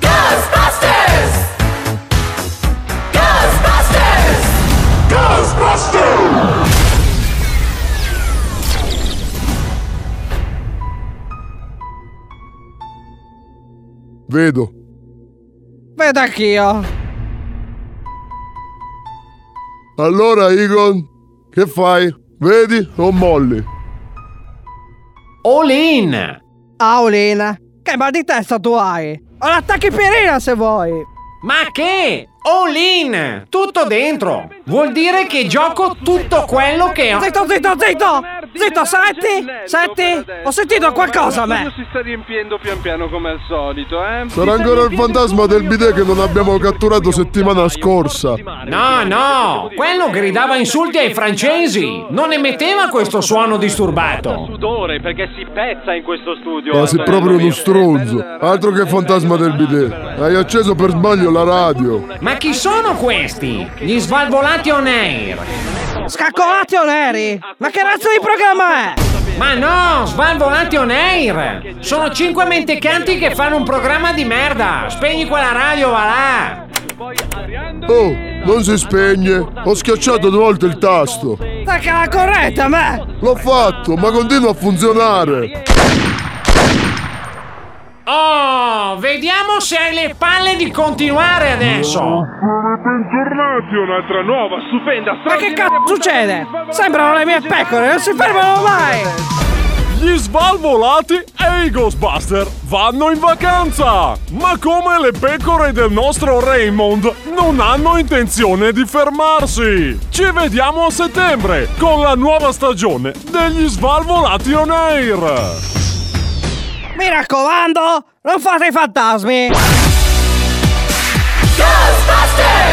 Ghostbusters! Ghostbusters! Ghostbusters! Vedo. Vedo anch'io. Allora, Egon, che fai? Vedi o molli? All in! Aulina, che mal di testa tu hai? Ho l'attacchi pirina se vuoi. Ma che? All in! Tutto dentro! Vuol dire che gioco tutto quello che ho. Zitto, zitto, zitto! Zitto, senti? Senti? Ho sentito qualcosa a me. si sta riempiendo pian piano come al solito, eh? Sarà ancora il fantasma del bidet che non abbiamo catturato settimana scorsa. No, no! Quello gridava insulti ai francesi! Non emetteva questo suono disturbato! Sudore perché si pezza in questo studio. Ma sei proprio uno stronzo. Altro che fantasma del bidet. Hai acceso per sbaglio la radio. Ma chi sono questi? Gli svalvolati on air! Scaccolati o neri? Ma che razza di programma è? Ma no, svalvolati on air! Sono cinque mentecanti che fanno un programma di merda! Spegni quella radio, va là! Oh, non si spegne. Ho schiacciato due volte il tasto. Perché la corretta a me? L'ho fatto, ma continua a funzionare. Oh, vediamo se hai le palle di continuare adesso! Bentornati a un'altra nuova, stupenda, Ma che cazzo succede? Sembrano le mie pecore, non si fermano mai! Gli svalvolati e i Ghostbuster vanno in vacanza! Ma come le pecore del nostro Raymond non hanno intenzione di fermarsi! Ci vediamo a settembre con la nuova stagione degli svalvolati on air! Mi raccomando, non fate i fantasmi! Ghostbusters!